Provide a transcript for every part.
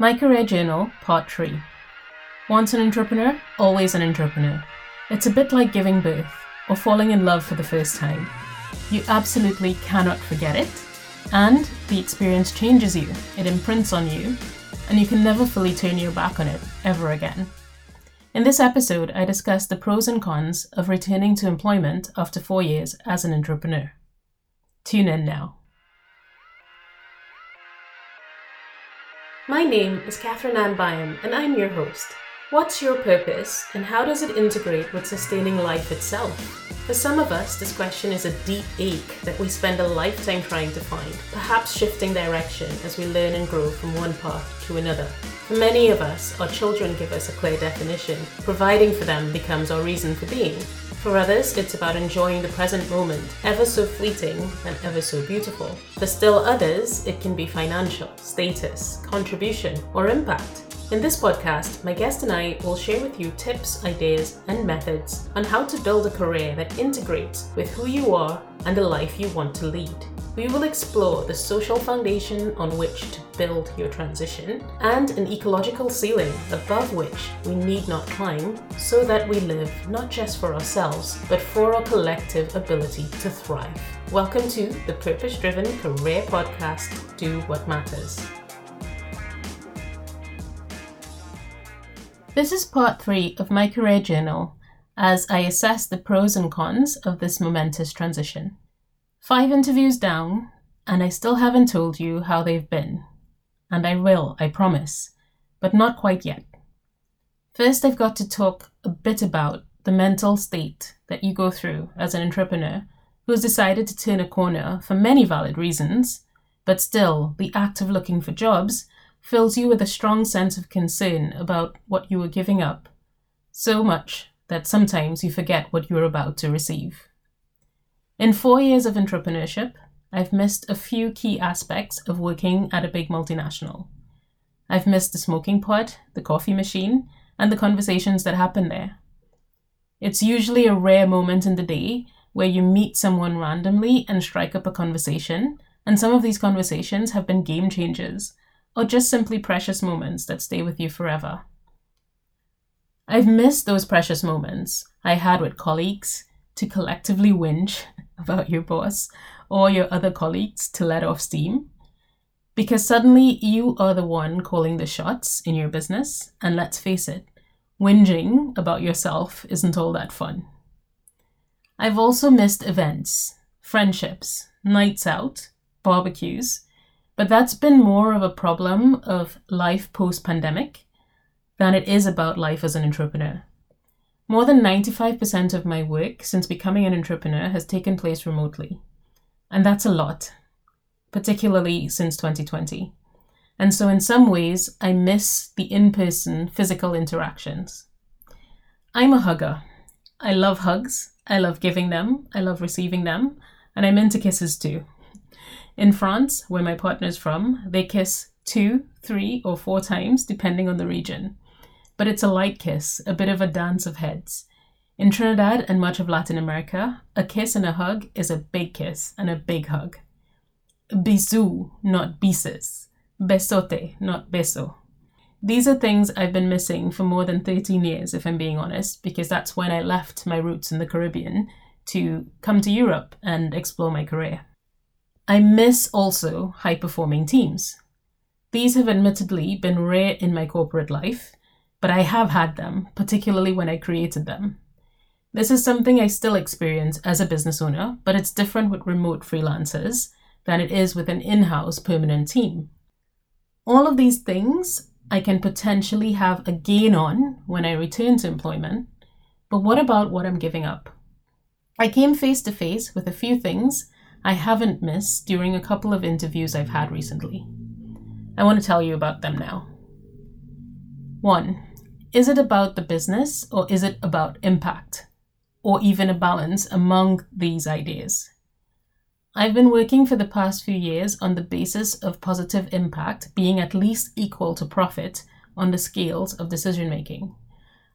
My Career Journal, Part 3. Once an entrepreneur, always an entrepreneur. It's a bit like giving birth or falling in love for the first time. You absolutely cannot forget it, and the experience changes you, it imprints on you, and you can never fully turn your back on it ever again. In this episode, I discuss the pros and cons of returning to employment after four years as an entrepreneur. Tune in now. My name is Katherine Ann Byam, and I'm your host. What's your purpose, and how does it integrate with sustaining life itself? For some of us, this question is a deep ache that we spend a lifetime trying to find, perhaps shifting direction as we learn and grow from one path to another. For many of us, our children give us a clear definition. Providing for them becomes our reason for being. For others, it's about enjoying the present moment, ever so fleeting and ever so beautiful. For still others, it can be financial, status, contribution, or impact. In this podcast, my guest and I will share with you tips, ideas, and methods on how to build a career that integrates with who you are and the life you want to lead. We will explore the social foundation on which to build your transition and an ecological ceiling above which we need not climb so that we live not just for ourselves but for our collective ability to thrive. Welcome to the Purpose Driven Career Podcast Do What Matters. This is part three of my career journal as I assess the pros and cons of this momentous transition. Five interviews down, and I still haven't told you how they've been. And I will, I promise, but not quite yet. First, I've got to talk a bit about the mental state that you go through as an entrepreneur who has decided to turn a corner for many valid reasons, but still, the act of looking for jobs fills you with a strong sense of concern about what you are giving up, so much that sometimes you forget what you are about to receive. In four years of entrepreneurship, I've missed a few key aspects of working at a big multinational. I've missed the smoking pot, the coffee machine, and the conversations that happen there. It's usually a rare moment in the day where you meet someone randomly and strike up a conversation, and some of these conversations have been game changers, or just simply precious moments that stay with you forever. I've missed those precious moments I had with colleagues to collectively whinge about your boss or your other colleagues to let off steam. Because suddenly you are the one calling the shots in your business, and let's face it, whinging about yourself isn't all that fun. I've also missed events, friendships, nights out, barbecues, but that's been more of a problem of life post pandemic than it is about life as an entrepreneur. More than 95% of my work since becoming an entrepreneur has taken place remotely. And that's a lot, particularly since 2020. And so, in some ways, I miss the in person physical interactions. I'm a hugger. I love hugs. I love giving them. I love receiving them. And I'm into kisses too. In France, where my partner's from, they kiss two, three, or four times, depending on the region but it's a light kiss, a bit of a dance of heads. In Trinidad and much of Latin America, a kiss and a hug is a big kiss and a big hug. Bisou, not bises. Besote, not beso. These are things I've been missing for more than 13 years, if I'm being honest, because that's when I left my roots in the Caribbean to come to Europe and explore my career. I miss also high performing teams. These have admittedly been rare in my corporate life, but I have had them, particularly when I created them. This is something I still experience as a business owner, but it's different with remote freelancers than it is with an in house permanent team. All of these things I can potentially have a gain on when I return to employment, but what about what I'm giving up? I came face to face with a few things I haven't missed during a couple of interviews I've had recently. I want to tell you about them now. 1. Is it about the business or is it about impact? Or even a balance among these ideas? I've been working for the past few years on the basis of positive impact being at least equal to profit on the scales of decision making.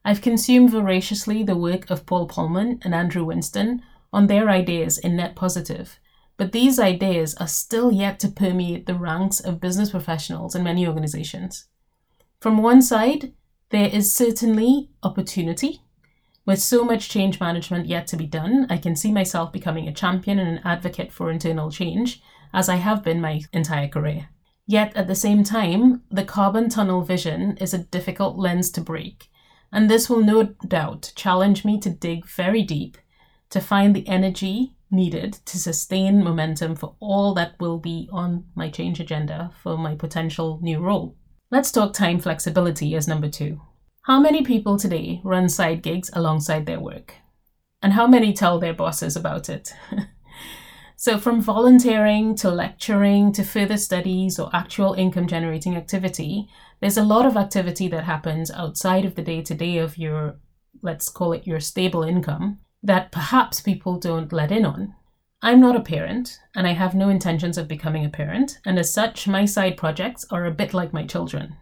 I've consumed voraciously the work of Paul Polman and Andrew Winston on their ideas in Net Positive, but these ideas are still yet to permeate the ranks of business professionals in many organizations. From one side, there is certainly opportunity. With so much change management yet to be done, I can see myself becoming a champion and an advocate for internal change, as I have been my entire career. Yet at the same time, the carbon tunnel vision is a difficult lens to break, and this will no doubt challenge me to dig very deep to find the energy needed to sustain momentum for all that will be on my change agenda for my potential new role. Let's talk time flexibility as number two. How many people today run side gigs alongside their work? And how many tell their bosses about it? so, from volunteering to lecturing to further studies or actual income generating activity, there's a lot of activity that happens outside of the day to day of your, let's call it your stable income, that perhaps people don't let in on. I'm not a parent, and I have no intentions of becoming a parent, and as such, my side projects are a bit like my children.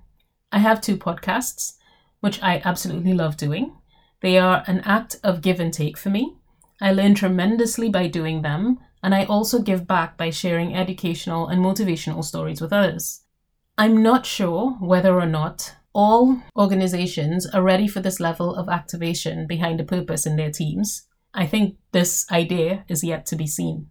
I have two podcasts, which I absolutely love doing. They are an act of give and take for me. I learn tremendously by doing them, and I also give back by sharing educational and motivational stories with others. I'm not sure whether or not all organizations are ready for this level of activation behind a purpose in their teams, I think this idea is yet to be seen.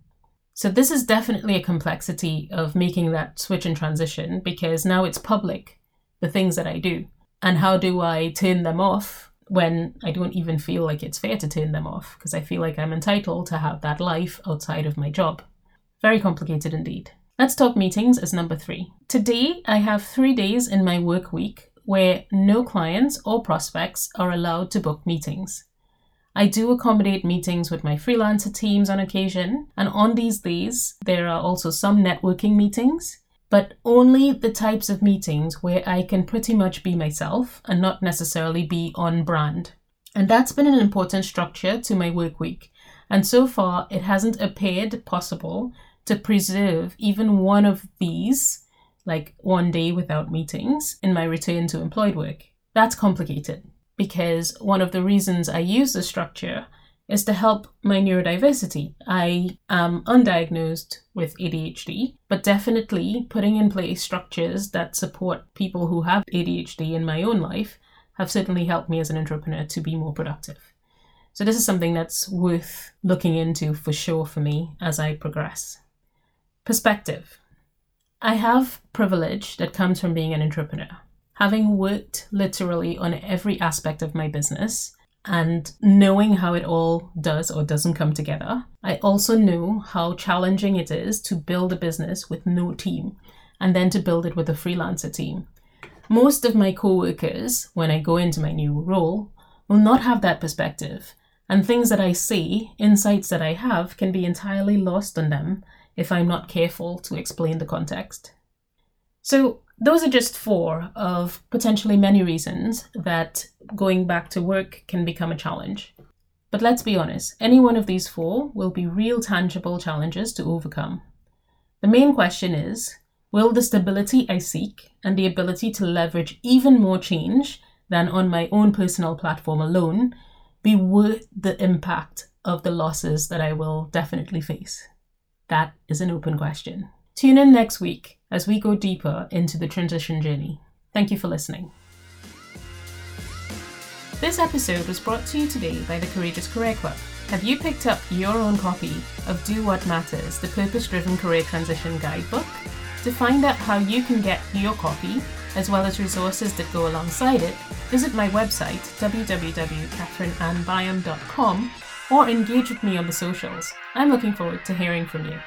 So, this is definitely a complexity of making that switch and transition because now it's public, the things that I do. And how do I turn them off when I don't even feel like it's fair to turn them off because I feel like I'm entitled to have that life outside of my job? Very complicated indeed. Let's talk meetings as number three. Today, I have three days in my work week where no clients or prospects are allowed to book meetings. I do accommodate meetings with my freelancer teams on occasion, and on these days, there are also some networking meetings, but only the types of meetings where I can pretty much be myself and not necessarily be on brand. And that's been an important structure to my work week. And so far, it hasn't appeared possible to preserve even one of these, like one day without meetings, in my return to employed work. That's complicated because one of the reasons I use the structure is to help my neurodiversity. I am undiagnosed with ADHD, but definitely putting in place structures that support people who have ADHD in my own life have certainly helped me as an entrepreneur to be more productive. So, this is something that's worth looking into for sure for me as I progress. Perspective. I have privilege that comes from being an entrepreneur having worked literally on every aspect of my business and knowing how it all does or doesn't come together, I also know how challenging it is to build a business with no team and then to build it with a freelancer team. Most of my co-workers, when I go into my new role, will not have that perspective, and things that I see, insights that I have, can be entirely lost on them if I'm not careful to explain the context. So, those are just four of potentially many reasons that going back to work can become a challenge. But let's be honest, any one of these four will be real tangible challenges to overcome. The main question is Will the stability I seek and the ability to leverage even more change than on my own personal platform alone be worth the impact of the losses that I will definitely face? That is an open question. Tune in next week as we go deeper into the transition journey. Thank you for listening. This episode was brought to you today by the Courageous Career Club. Have you picked up your own copy of Do What Matters, the purpose driven career transition guidebook? To find out how you can get your copy, as well as resources that go alongside it, visit my website www.katherineannbyam.com or engage with me on the socials. I'm looking forward to hearing from you.